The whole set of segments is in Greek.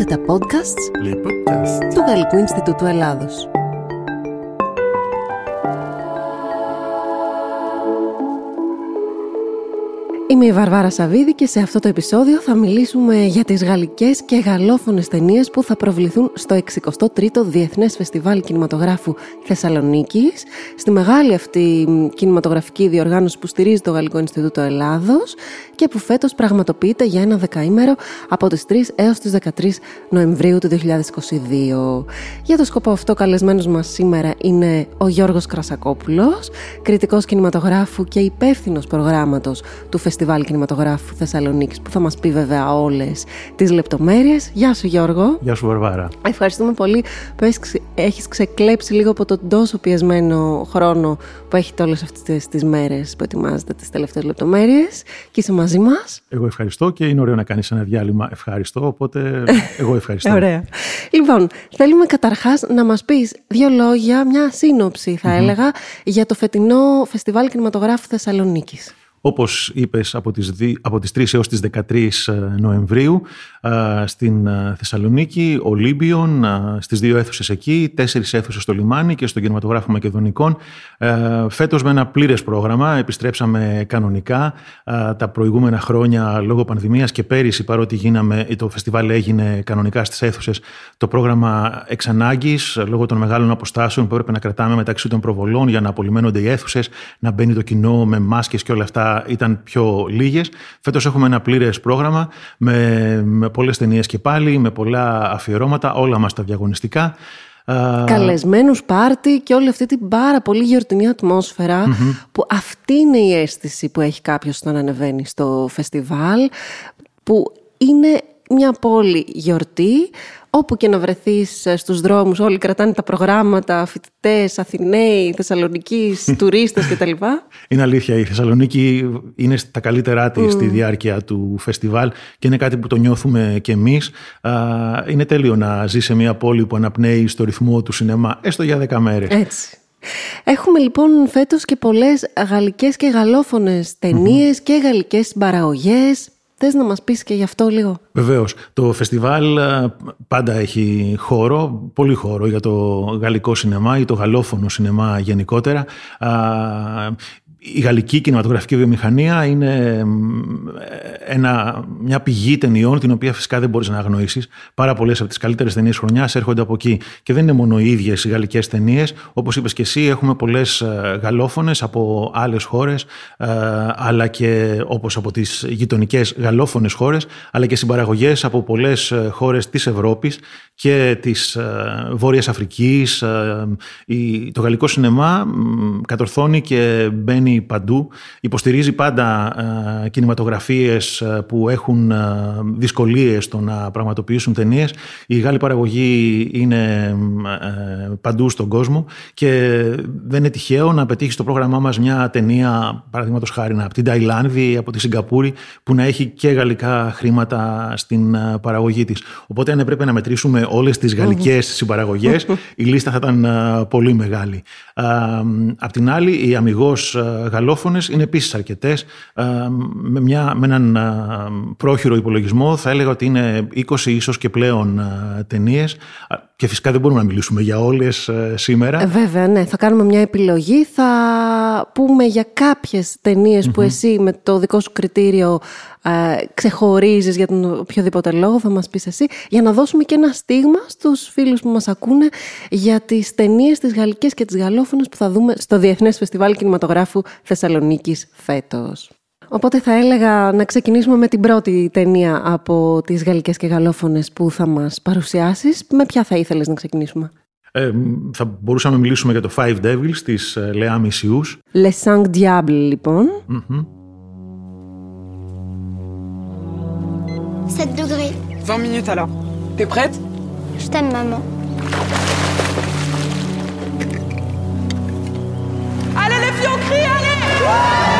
Ακούτε τα podcasts Les podcasts. του Γαλλικού Ινστιτούτου Ελλάδος. Είμαι η Βαρβάρα Σαββίδη και σε αυτό το επεισόδιο θα μιλήσουμε για τις γαλλικές και γαλλόφωνες ταινίες που θα προβληθούν στο 63ο Διεθνές Φεστιβάλ Κινηματογράφου Θεσσαλονίκης, στη μεγάλη αυτή κινηματογραφική διοργάνωση που στηρίζει το Γαλλικό Ινστιτούτο Ελλάδος και που φέτος πραγματοποιείται για ένα δεκαήμερο από τις 3 έως τις 13 Νοεμβρίου του 2022. Για το σκοπό αυτό καλεσμένος μας σήμερα είναι ο Γιώργος Κρασακόπουλος, κριτικός κινηματογράφου και υπεύθυνος προγράμματος του Φεστιβάλ Κινηματογράφου Θεσσαλονίκης που θα μας πει βέβαια όλες τις λεπτομέρειες. Γεια σου Γιώργο. Γεια σου Βαρβάρα. Ευχαριστούμε πολύ που έχεις, ξε- έχεις ξεκλέψει λίγο από τον τόσο πιεσμένο χρόνο που έχετε όλες αυτές τις μέρες που ετοιμάζετε τις τελευταίες λεπτομέρειες και είσαι μαζί μας. Εγώ ευχαριστώ και είναι ωραίο να κάνεις ένα διάλειμμα ευχαριστώ, οπότε εγώ ευχαριστώ. Ωραία. Λοιπόν, θέλουμε καταρχάς να μας πεις δύο λόγια, μια σύνοψη θα έλεγα, για το φετινό Φεστιβάλ Κινηματογράφου Θεσσαλονίκης. Όπως είπες, από τις, δι- από τις 3 έως τις 13 Νοεμβρίου α, στην α, Θεσσαλονίκη, Ολύμπιον, α, στις δύο αίθουσες εκεί, τέσσερις αίθουσες στο λιμάνι και στον κινηματογράφο Μακεδονικών. Ε, Φέτος με ένα πλήρες πρόγραμμα, επιστρέψαμε κανονικά Α, τα προηγούμενα χρόνια λόγω πανδημίας και πέρυσι παρότι γίναμε, το φεστιβάλ έγινε κανονικά στις αίθουσες, το πρόγραμμα εξ ανάγκης, λόγω των μεγάλων αποστάσεων που έπρεπε να κρατάμε μεταξύ των προβολών για να απολυμμένονται οι αίθουσες, να μπαίνει το κοινό με μάσκες και όλα αυτά ήταν πιο λίγες. Φέτος έχουμε ένα πλήρες πρόγραμμα με, με πολλές ταινίες και πάλι, με πολλά αφιερώματα, όλα μας τα διαγωνιστικά. Α, Καλεσμένους πάρτι και όλη αυτή την πάρα πολύ γιορτινή ατμόσφαιρα που αυτή είναι η αίσθηση που έχει κάποιος όταν ανεβαίνει στο φεστιβάλ που είναι μια πόλη γιορτή όπου και να βρεθείς ε, στους δρόμους όλοι κρατάνε τα προγράμματα φοιτητές, Αθηναίοι, Θεσσαλονικείς, τουρίστες κτλ. Είναι αλήθεια, η Θεσσαλονίκη είναι στα καλύτερά της στη διάρκεια του φεστιβάλ και είναι κάτι που το νιώθουμε και εμείς. Α, Είναι τέλειο να ζεις σε μια πόλη που αναπνέει στο ρυθμό του σινεμά, έστω για δέκα μέρες. Έτσι. Έχουμε λοιπόν φέτος και πολλές γαλλικές και γαλλόφωνες ταινίες και γαλλικές συμπαραγωγές. Θες να μας πεις και γι' αυτό λίγο; Βεβαίως. Το φεστιβάλ α, πάντα έχει χώρο, πολύ χώρο για το γαλλικό σινεμά ή το γαλλόφωνο σινεμά γενικότερα. Α, Η γαλλική κινηματογραφική βιομηχανία είναι μ, ένα, μια πηγή ταινιών την οποία φυσικά δεν μπορείς να αγνοήσεις. Πάρα πολλές από τις καλύτερες ταινίες χρονιάς έρχονται από εκεί. Και δεν είναι μόνο οι ίδιες οι γαλλικές ταινίες. Όπως είπες και εσύ έχουμε πολλές ε, γαλλόφωνες από άλλες χώρες ε, αλλά και όπως από τις γειτονικές γαλλόφωνες χώρες αλλά και συμπαραγωγές από πολλές ε, χώρες της Ευρώπης και της ε, Βόρειας Αφρικής. Ε, η- Το γαλλικό σινεμά μ, κατορθώνει και μπαίνει παντού. Υποστηρίζει πάντα ε, κινηματογραφίες ε, που έχουν ε, δυσκολίες στο να πραγματοποιήσουν ταινίες. Η Γάλλη παραγωγή είναι μ, ε, παντού στον κόσμο και δεν είναι τυχαίο να πετύχει στο πρόγραμμά μας μια ταινία, παραδείγματος χάρη, από την Ταϊλάνδη, από τη Σιγκαπούρη, που να έχει και γαλλικά χρήματα στην ε, παραγωγή της. Οπότε αν έπρεπε να μετρήσουμε όλες τις γαλλικές συμπαραγωγές, η λίστα θα ήταν ε, πολύ μεγάλη. Ε, Απ' την άλλη, οι αμυγός ε, γαλλόφωνες είναι επίσης αρκετές. Ε, Με, μια, με έναν ε, πρόχειρο υπολογισμό θα έλεγα ότι είναι 20 ίσως και πλέον ε, ταινίες. Α, Και φυσικά δεν μπορούμε να μιλήσουμε για όλες ε, σήμερα. Ε, βέβαια, ναι. Θα κάνουμε μια επιλογή. Θα πούμε για κάποιες ταινίες που εσύ με το δικό σου κριτήριο ε, ξεχωρίζεις για τον οποιοδήποτε λόγο, θα μας πεις εσύ, για να δώσουμε και ένα στίγμα στους φίλους που μας ακούνε για τις ταινίες τις γαλλικές και τις γαλλόφωνες που θα δούμε στο Διεθνές Φεστιβάλ Κινηματογράφου Θεσσαλονίκης φέτος. Οπότε θα έλεγα να ξεκινήσουμε με την πρώτη ταινία από τις γαλλικές και γαλλόφωνες που θα μας παρουσιάσεις. Με ποια θα ήθελες να ξεκινήσουμε; Ε, θα μπορούσαμε να μιλήσουμε για το Five Devils της ε, Λεά Μισιούς. Les Cinq Diables, λοιπόν. 7 degrés. 20 minutes alors. T'es prête; Je t'aime, maman. Allez les filles, on crie, allez Vicky,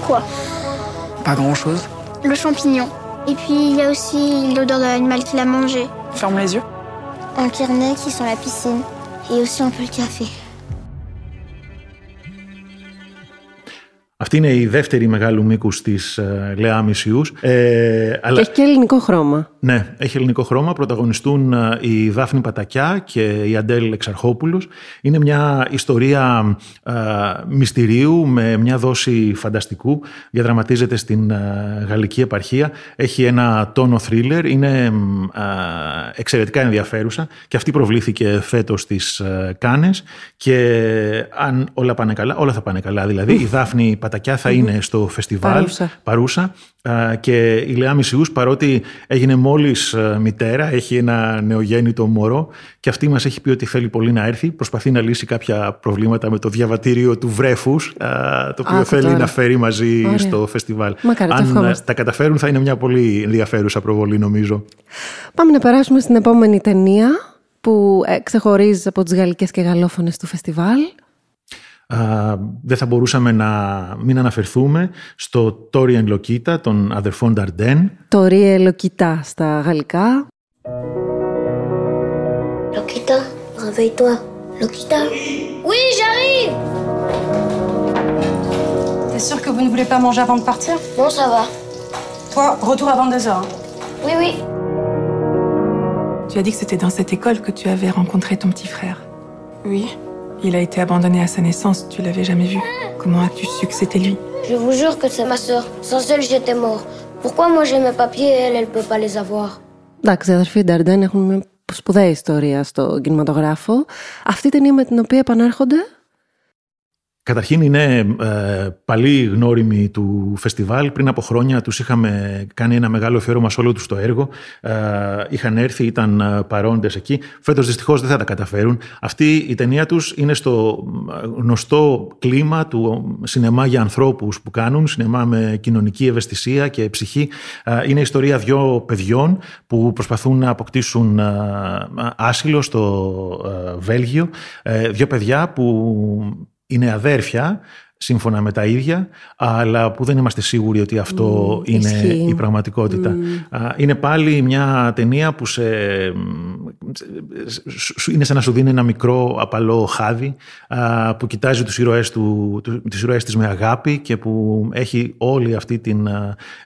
quoi Pas grand chose. Le champignon. Et puis il y a aussi l'odeur de l'animal qui l'a mangé. Ferme les yeux. Un carnet qui sont la piscine. Et aussi un peu le café. Αυτή είναι η δεύτερη μεγάλου μήκους της ε, Λεά Μισιούς. Ε, αλλά... Και έχει και ελληνικό χρώμα. Ναι, έχει ελληνικό χρώμα. Πρωταγωνιστούν ε, η Δάφνη Πατακιά και η Αντέλ Εξαρχόπουλος. Είναι μια ιστορία ε, μυστηρίου με μια δόση φανταστικού. Διαδραματίζεται στην ε, γαλλική επαρχία. Έχει ένα τόνο θρίλερ. Είναι ε, εξαιρετικά ενδιαφέρουσα. Και αυτή προβλήθηκε φέτος στις Κάνες. Και αν όλα πάνε καλά, όλα θα πάνε καλά. Δηλαδή η Δάφνη Πατακιά θα είναι στο φεστιβάλ παρούσα, παρούσα και η Λεά Μισιούς παρότι έγινε μόλις μητέρα, έχει ένα νεογέννητο μωρό και αυτή μας έχει πει ότι θέλει πολύ να έρθει, προσπαθεί να λύσει κάποια προβλήματα με το διαβατήριο του βρέφους το οποίο θέλει να φέρει μαζί Ωραία. στο φεστιβάλ. Μακάρι, Αν τα καταφέρουν θα είναι μια πολύ ενδιαφέρουσα προβολή νομίζω. Πάμε να περάσουμε στην επόμενη ταινία που ε, ξεχωρίζει από τις γαλλικές και γαλλόφωνες του φεστιβάλ δεν θα μπορούσαμε να μην αναφερθούμε στο Tori and Lokita των αδερφών Dardenne. Tori and Lokita στα γαλλικά. Lokita, réveille-toi. Lokita Oui, j'arrive T'es sûr que vous ne voulez pas manger avant de partir Non, ça va. Toi, retour avant deux heures. Oui, oui. Tu as dit que c'était dans cette école que tu avais rencontré ton petit frère. Oui. Il a été abandonné à sa naissance, tu l'avais jamais vu. Comment as-tu su que c'était lui Je vous jure que c'est ma sœur. Sans elle, j'étais mort. Pourquoi moi j'ai mes papiers et elle, elle peut pas les avoir Εντάξει, αδερφοί Νταρντέν έχουν μια σπουδαία ιστορία στο κινηματογράφο. Αυτή η ταινία με την οποία επανέρχονται Καταρχήν είναι ε, παλιοί γνώριμοι του φεστιβάλ. Πριν από χρόνια τους είχαμε κάνει ένα μεγάλο αφιέρωμα σε όλο τους το έργο. Ε, είχαν έρθει, ήταν ε, παρόντες εκεί. Φέτος δυστυχώς δεν θα τα καταφέρουν. Αυτή η ταινία τους είναι στο ε, γνωστό κλίμα του σινεμά για ανθρώπους που κάνουν. Σινεμά με κοινωνική ευαισθησία και ψυχή. Ε, είναι η ιστορία δυο παιδιών που προσπαθούν να αποκτήσουν ε, άσυλο στο Βέλγιο. Δύο παιδιά που είναι αδέρφια σύμφωνα με τα ίδια, αλλά που δεν είμαστε σίγουροι ότι αυτό mm, είναι η πραγματικότητα. Mm. Είναι πάλι μια ταινία που σε, είναι σαν να σου δίνει ένα μικρό απαλό χάδι που κοιτάζει τους ήρωές, του, τους ήρωές της με αγάπη και που έχει όλη αυτή την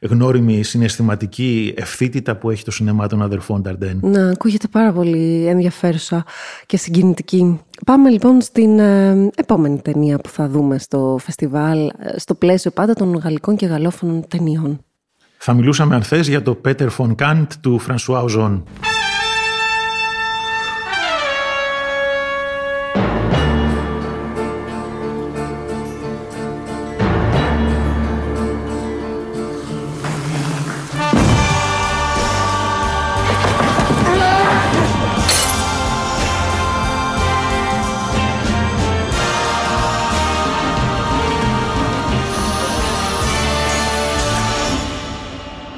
γνώριμη συναισθηματική ευθύτητα που έχει το σινεμά των αδερφών Νταρντέν. Να, ακούγεται πάρα πολύ ενδιαφέρουσα και συγκινητική. Πάμε λοιπόν στην ε, επόμενη ταινία που θα δούμε στο φεστιβάλ, ε, στο πλαίσιο πάντα των γαλλικών και γαλλόφωνων ταινιών. Θα μιλούσαμε αν θες για το Πέτερ Φον Κάντ του Φρανσουά Οζόν.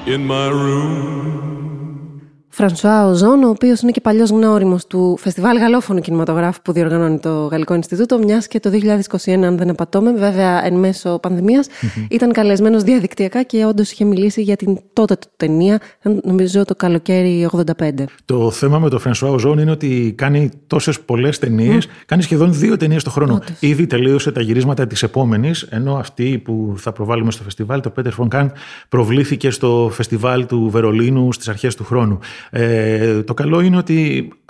In my room. Φρανσουά Οζόν, ο οποίος είναι και παλιός γνώριμος του Φεστιβάλ Γαλλόφωνου Κινηματογράφου που διοργανώνει το Γαλλικό Ινστιτούτο, μιας και το 2021, αν δεν απατώμε, βέβαια εν μέσω ήταν καλεσμένος διαδικτυακά και όντως είχε μιλήσει για την τότε του ταινία, νομίζω το καλοκαίρι 85. Το θέμα με τον Φρανσουά Οζόν είναι ότι κάνει τόσες πολλές ταινίες, κάνει σχεδόν δύο ταινίες το χρόνο. Όντως. Ήδη τελείωσε τα γυρίσματα της επόμενης, ενώ αυτή που θα προβάλλουμε στο φεστιβάλ, το Πέτερ Φονκάν, προβλήθηκε στο φεστιβάλ του Βερολίνου στις αρχές του χρόνου. Ε, το καλό είναι ότι ε,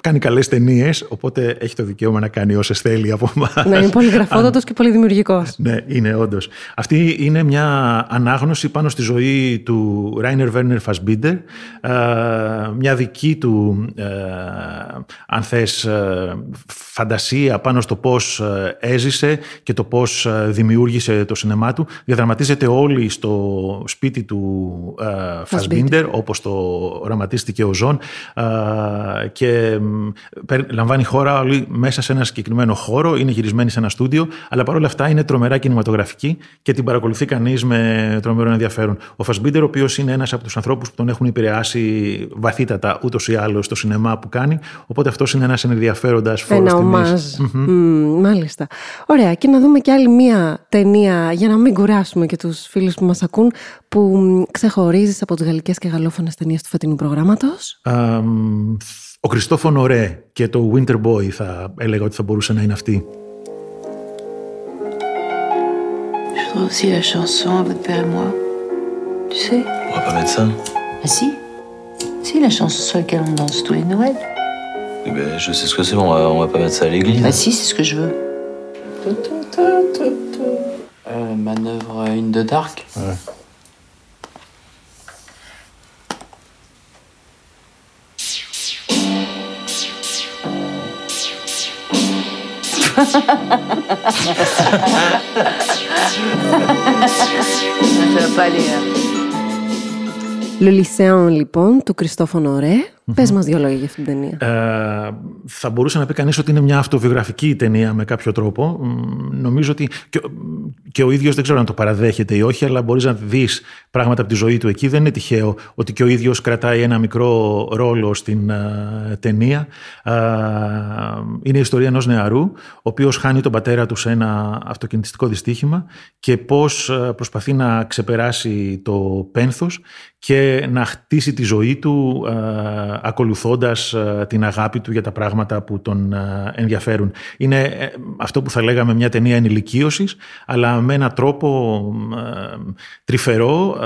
κάνει καλές ταινίες, οπότε έχει το δικαίωμα να κάνει όσε θέλει από εμάς. Ναι, είναι πολύ γραφόδοτος και πολύ δημιουργικός. Ναι, είναι όντως. Αυτή είναι μια ανάγνωση πάνω στη ζωή του Ράινερ Βέρνερ Φασμπίντερ, μια δική του, ε, αν θες, ε, φαντασία πάνω στο πώς έζησε και το πώς δημιούργησε το σινεμά του. Διαδραματίζεται όλη στο σπίτι του Φασμπίντερ, όπως το οραματίζει και ο Ζων και λαμβάνει χώρα όλη μέσα σε ένα συγκεκριμένο χώρο, είναι γυρισμένη σε ένα στούντιο, αλλά παρόλα αυτά είναι τρομερά κινηματογραφική και την παρακολουθεί κανείς με τρομερό ενδιαφέρον. Ο Φασμπίντερ, ο οποίος είναι ένας από τους ανθρώπους που τον έχουν επηρεάσει βαθύτατα ούτως ή άλλως στο σινεμά που κάνει, οπότε αυτός είναι ένας ενδιαφέροντας φόρος τιμής. μάλιστα. Ωραία, και να δούμε και άλλη μία ταινία για να μην κουράσουμε και τους φίλους που μας ακούν, που ξεχωρίζεις από τις γαλλικές και γαλλόφωνες ταινίες του φετινού προγράμματος. Ο Κριστόφο Νορέ και το Winter Boy θα έλεγα ότι θα μπορούσε να είναι αυτή. Je voudrais aussi la chanson à votre père et moi. Tu sais On va pas mettre ça. Ah si Si, la chanson sur laquelle on danse tous les Noëls. Eh ben, je sais ce que c'est, on va, on va pas mettre ça à l'église. Ah si, c'est ce que je veux. Euh, manœuvre une de Dark Ouais. Le Lycéen, λοιπόν, του Κριστόφο Νορέ. Πες μας δύο λόγια για αυτήν την ταινία. Ε, θα μπορούσε να πει κανείς ότι είναι μια αυτοβιογραφική ταινία με κάποιο τρόπο. Μ, Νομίζω ότι και, ο- και ο ίδιος δεν ξέρω αν το παραδέχεται ή όχι, αλλά μπορείς να δεις πράγματα από τη ζωή του εκεί. Δεν είναι τυχαίο ότι και ο ίδιος κρατάει ένα μικρό ρόλο στην ε, ταινία. Ε, είναι η ιστορία ενός νεαρού, ο οποίος χάνει τον πατέρα του σε ένα αυτοκινητιστικό δυστύχημα και πώς ε, προσπαθεί να ξεπεράσει το πένθος και να χτίσει τη ζωή του ε, ακολουθώντας ε, την αγάπη του για τα πράγματα που τον ε, ενδιαφέρουν. Είναι ε, αυτό που θα λέγαμε μια ταινία ενηλικίωσης, αλλά με έναν τρόπο ε, τρυφερό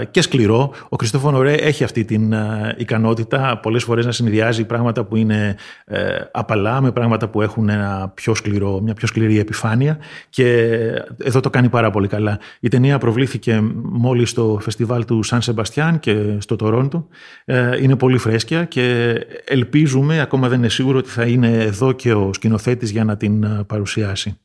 ε, και σκληρό. Ο Κριστόφο Νορέ έχει αυτή την ε, ικανότητα πολλές φορές να συνδυάζει πράγματα που είναι ε, απαλά με πράγματα που έχουν ένα πιο σκληρό, μια πιο σκληρή επιφάνεια και εδώ το κάνει πάρα πολύ καλά. Η ταινία προβλήθηκε μόλις στο φεστιβάλ του Σαν Σεμπαστιάν και στο Τορόντο. Ε, Είναι πολύ φρέσκια και ελπίζουμε, ακόμα δεν είναι σίγουρο ότι θα είναι εδώ και ο σκηνοθέτης για να την ε, παρουσιάσει.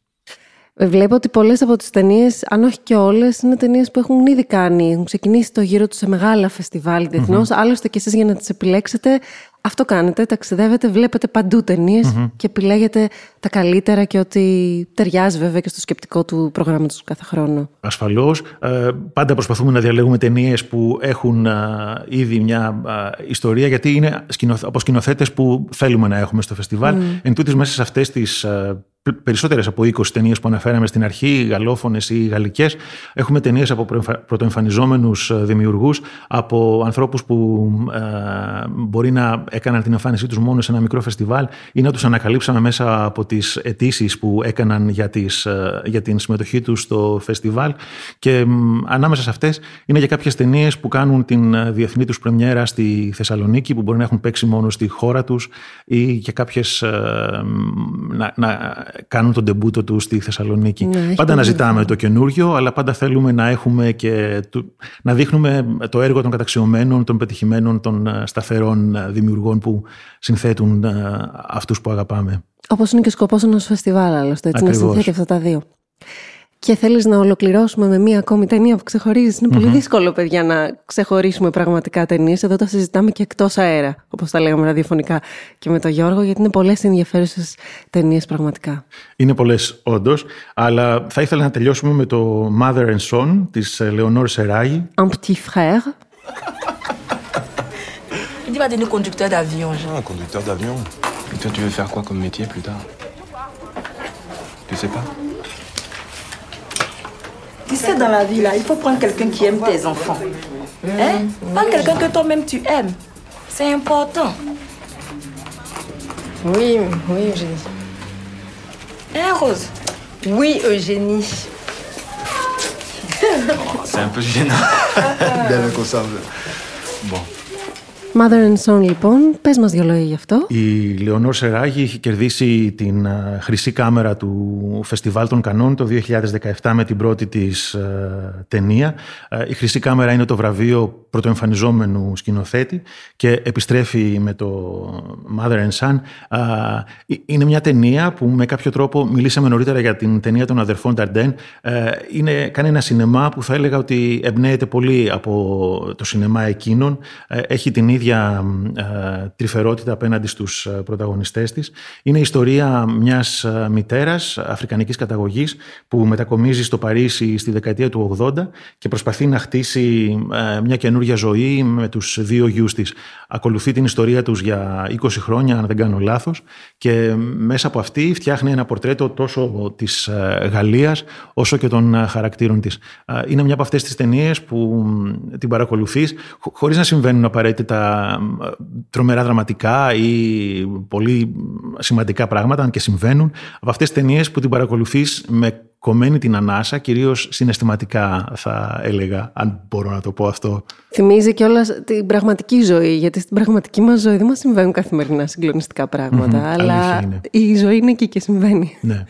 Βλέπω ότι πολλές από τις ταινίες, αν όχι και όλες, είναι ταινίες που έχουν ήδη κάνει. Έχουν ξεκινήσει το γύρο τους σε μεγάλα φεστιβάλ διεθνώς. Άλλωστε και εσείς για να τις επιλέξετε, αυτό κάνετε. Ταξιδεύετε, βλέπετε παντού ταινίες και επιλέγετε τα καλύτερα και ότι ταιριάζει βέβαια και στο σκεπτικό του προγράμματος του κάθε χρόνο. Ασφαλώς. Ε, πάντα προσπαθούμε να διαλέγουμε ταινίες που έχουν ε, ήδη μια ε, ιστορία, γιατί είναι σκηνοθε- από σκηνοθέτες που θέλουμε να έχουμε στο φεστιβάλ. Εν τούτης, μέσα σε αυτές τις ε, π- περισσότερες από 20 ταινίες που αναφέραμε στην αρχή, γαλλόφωνες ή γαλλικές, έχουμε ταινίες από προεμφα- πρωτοεμφανιζόμενους ε, δημιουργούς, από ανθρώπους που ε, μπορεί να έκαναν την εμφάνισή τους μόνο σε ένα μικρό φεστιβάλ ή να τους ανακαλύψαμε μέσα από τις αιτήσεις που έκαναν για, τις, ε, για την συμμετοχή τους στο φεστιβάλ. Και μ, ανάμεσα σε αυτές είναι και κάποιες ταινίες που κάνουν την ε, διεθνή τους πρεμιέρα στη Θεσσαλονίκη που μπορεί να έχουν παίξει μόνο στη χώρα τους ή και κάποιες ε, μ, να, να κάνουν τον τεμπούτο τους στη Θεσσαλονίκη. Ναι, έχει πάντα πολύ να ζητάμε ενδιαφέρον. το καινούριο, αλλά πάντα θέλουμε να έχουμε και του- να δείχνουμε το έργο των καταξιωμένων, των πετυχημένων, των ε, σταθερών ε, δημιουργών που συνθέτουν ε, αυτούς που αγαπάμε. Όπως είναι και ο σκοπός ενός φεστιβάλ, άλλωστε. Έτσι, να Ακριβώς. συνθέτει αυτά τα δύο. Και θέλεις να ολοκληρώσουμε με μία ακόμη ταινία που ξεχωρίζεις. Είναι πολύ δύσκολο, παιδιά, να ξεχωρίσουμε πραγματικά ταινίες. Εδώ τα συζητάμε και εκτός αέρα, όπως τα λέγαμε ραδιοφωνικά και με τον Γιώργο, γιατί είναι πολλές ενδιαφέρουσες ταινίες πραγματικά. Είναι πολλές όντως, αλλά θα ήθελα να τελειώσουμε με το Mother and Son της ε, Λεωνόρ Σεράγη. Un petit frère. Il va devenir conducteur d'avion. genre. Ah, conducteur d'avion. Et toi, tu veux faire quoi comme métier plus tard; Tu sais pas; Tu sais, dans la vie, là, il faut prendre quelqu'un qui aime tes enfants. Hein? Pas quelqu'un que toi-même tu aimes. C'est important. Oui, oui, Eugénie. Hein, Rose? Oui, Eugénie. C'est un peu gênant. Bien qu'on savent. Bon. Mother and Son, λοιπόν. Πες μας δύο λόγια γι' αυτό. Η Λεωνόρ Σεράγη είχε κερδίσει την ε, χρυσή κάμερα του Φεστιβάλ των Κανών το 2017 με την πρώτη της ε, ταινία. Ε, Η χρυσή κάμερα είναι το βραβείο πρωτοεμφανιζόμενου σκηνοθέτη και επιστρέφει με το Mother and Son. Α, ε, Είναι μια ταινία που με κάποιο τρόπο μιλήσαμε νωρίτερα για την ταινία των αδερφών Νταρντέν. Ε, Είναι, κάνει ένα σινεμά που θα έλεγα ότι εμπνέεται πολύ από το σινεμά εκείνων. Ε, Έχει την ίδια ε, τρυφερότητα απέναντι στους ε, πρωταγωνιστές της. Είναι η ιστορία μιας ε, μητέρας αφρικανικής καταγωγής που μετακομίζει στο Παρίσι στη δεκαετία του 80 και προσπαθεί να χτίσει ε, μια καινούργια ζωή με τους δύο γιους της. Ακολουθεί την ιστορία τους για 20 χρόνια, αν δεν κάνω λάθος, και μέσα από αυτή φτιάχνει ένα πορτρέτο τόσο της ε, Γαλλίας όσο και των ε, χαρακτήρων της. Ε, Είναι μια από αυτές τις ταινίες που μ, την παρακολουθείς χω- χωρίς να συμβαίνουν απαραίτητα τρομερά δραματικά ή πολύ σημαντικά πράγματα, αν και συμβαίνουν, από αυτές τις ταινίες που την παρακολουθείς με κομμένη την ανάσα, κυρίως συναισθηματικά θα έλεγα, αν μπορώ να το πω αυτό. Θυμίζει κιόλας την πραγματική ζωή, γιατί στην πραγματική μας ζωή δεν μας συμβαίνουν καθημερινά συγκλονιστικά αλλά η ζωή είναι εκεί και συμβαίνει. Ναι.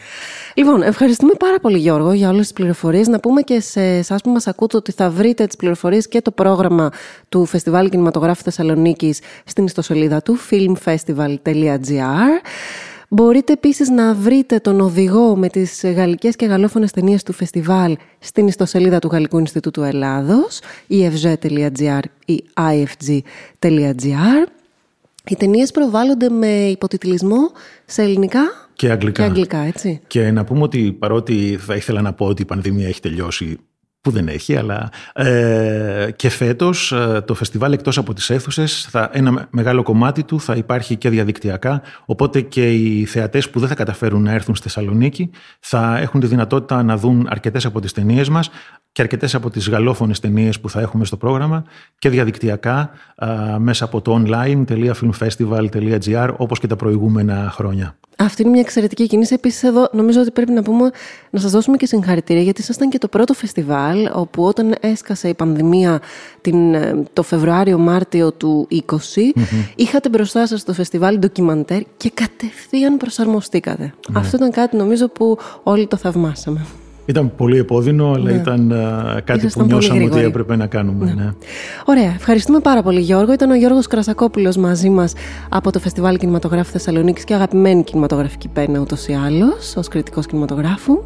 Λοιπόν, ευχαριστούμε πάρα πολύ Γιώργο για όλες τις πληροφορίες. Να πούμε και σε εσάς που μας ακούτε ότι θα βρείτε τις πληροφορίες και το πρόγραμμα του Φεστιβάλ Κινηματογράφου Θεσσαλονίκης στην ιστοσελίδα του filmfestival.gr. Μπορείτε επίσης να βρείτε τον οδηγό με τις γαλλικές και γαλλόφωνες ταινίες του φεστιβάλ στην ιστοσελίδα του Γαλλικού Ινστιτούτου Ελλάδος, ifg.gr ή ifg.gr. Οι ταινίες προβάλλονται με υποτιτλισμό σε ελληνικά και αγγλικά. Και αγγλικά, έτσι. Και να πούμε ότι παρότι θα ήθελα να πω ότι η πανδημία έχει τελειώσει που δεν έχει, αλλά ε, και φέτος ε, το φεστιβάλ εκτός από τις αίθουσες, θα, ένα μεγάλο κομμάτι του θα υπάρχει και διαδικτυακά, οπότε και οι θεατές που δεν θα καταφέρουν να έρθουν στη Θεσσαλονίκη θα έχουν τη δυνατότητα να δουν αρκετές από τις ταινίες μας και αρκετές από τις γαλλόφωνες ταινίες που θα έχουμε στο πρόγραμμα και διαδικτυακά μέσα από το online.filmfestival.gr όπως και τα προηγούμενα χρόνια. Αυτή είναι μια εξαιρετική κίνηση. Επίσης, εδώ νομίζω ότι πρέπει να πούμε να σας δώσουμε και συγχαρητήρια, γιατί ήσασταν και το πρώτο φεστιβάλ όπου όταν έσκασε η πανδημία την, ε, το Φεβρουάριο-Μάρτιο του 20, είχατε μπροστά σας το φεστιβάλ ντοκιμαντέρ και κατευθείαν προσαρμοστήκατε. Ναι. Αυτό ήταν κάτι νομίζω που όλοι το θαυμάσαμε. Ήταν πολύ επώδυνο, αλλά ναι. ήταν κάτι που νιώσαμε ότι έπρεπε να κάνουμε. Ναι. ναι. Ωραία. Ευχαριστούμε πάρα πολύ, Γιώργο. Ήταν ο Γιώργος Κρασακόπουλος μαζί μας από το Φεστιβάλ Κινηματογράφου Θεσσαλονίκης και αγαπημένη κινηματογραφική πένα ούτως ή άλλως, ως κριτικός κινηματογράφου.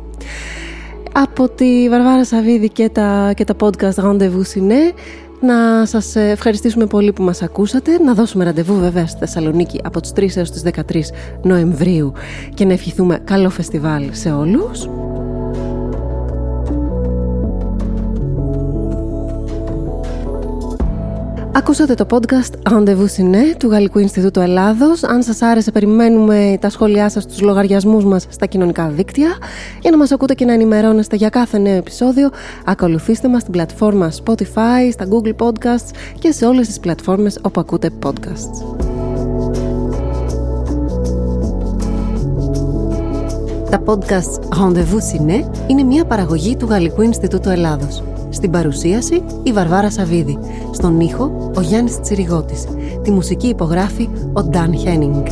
Από τη Βαρβάρα Σαββίδη και τα, και τα podcast Rendezvous Ciné, να σας ευχαριστήσουμε πολύ που μας ακούσατε, να δώσουμε ραντεβού βέβαια στη Θεσσαλονίκη από τις 3 έως τις 13 Νοεμβρίου και να ευχηθούμε καλό φεστιβάλ σε όλους. Ακούσατε το podcast Rendezvous Ciné του Γαλλικού Ινστιτούτου Ελλάδος. Αν σας άρεσε, περιμένουμε τα σχόλιά σας στους λογαριασμούς μας στα κοινωνικά δίκτυα. Για να μας ακούτε και να ενημερώνεστε για κάθε νέο επεισόδιο, ακολουθήστε μας στην πλατφόρμα Spotify, στα Google Podcasts και σε όλες τις πλατφόρμες όπου ακούτε podcasts. Τα podcasts Rendezvous Ciné είναι μια παραγωγή του Γαλλικού Ινστιτούτου Ελλάδος. Στην παρουσίαση η Βαρβάρα Σαβίδη. Στον ήχο ο Γιάννης Τσιριγώτης. Τη μουσική υπογράφει ο Νταν Χένινγκ.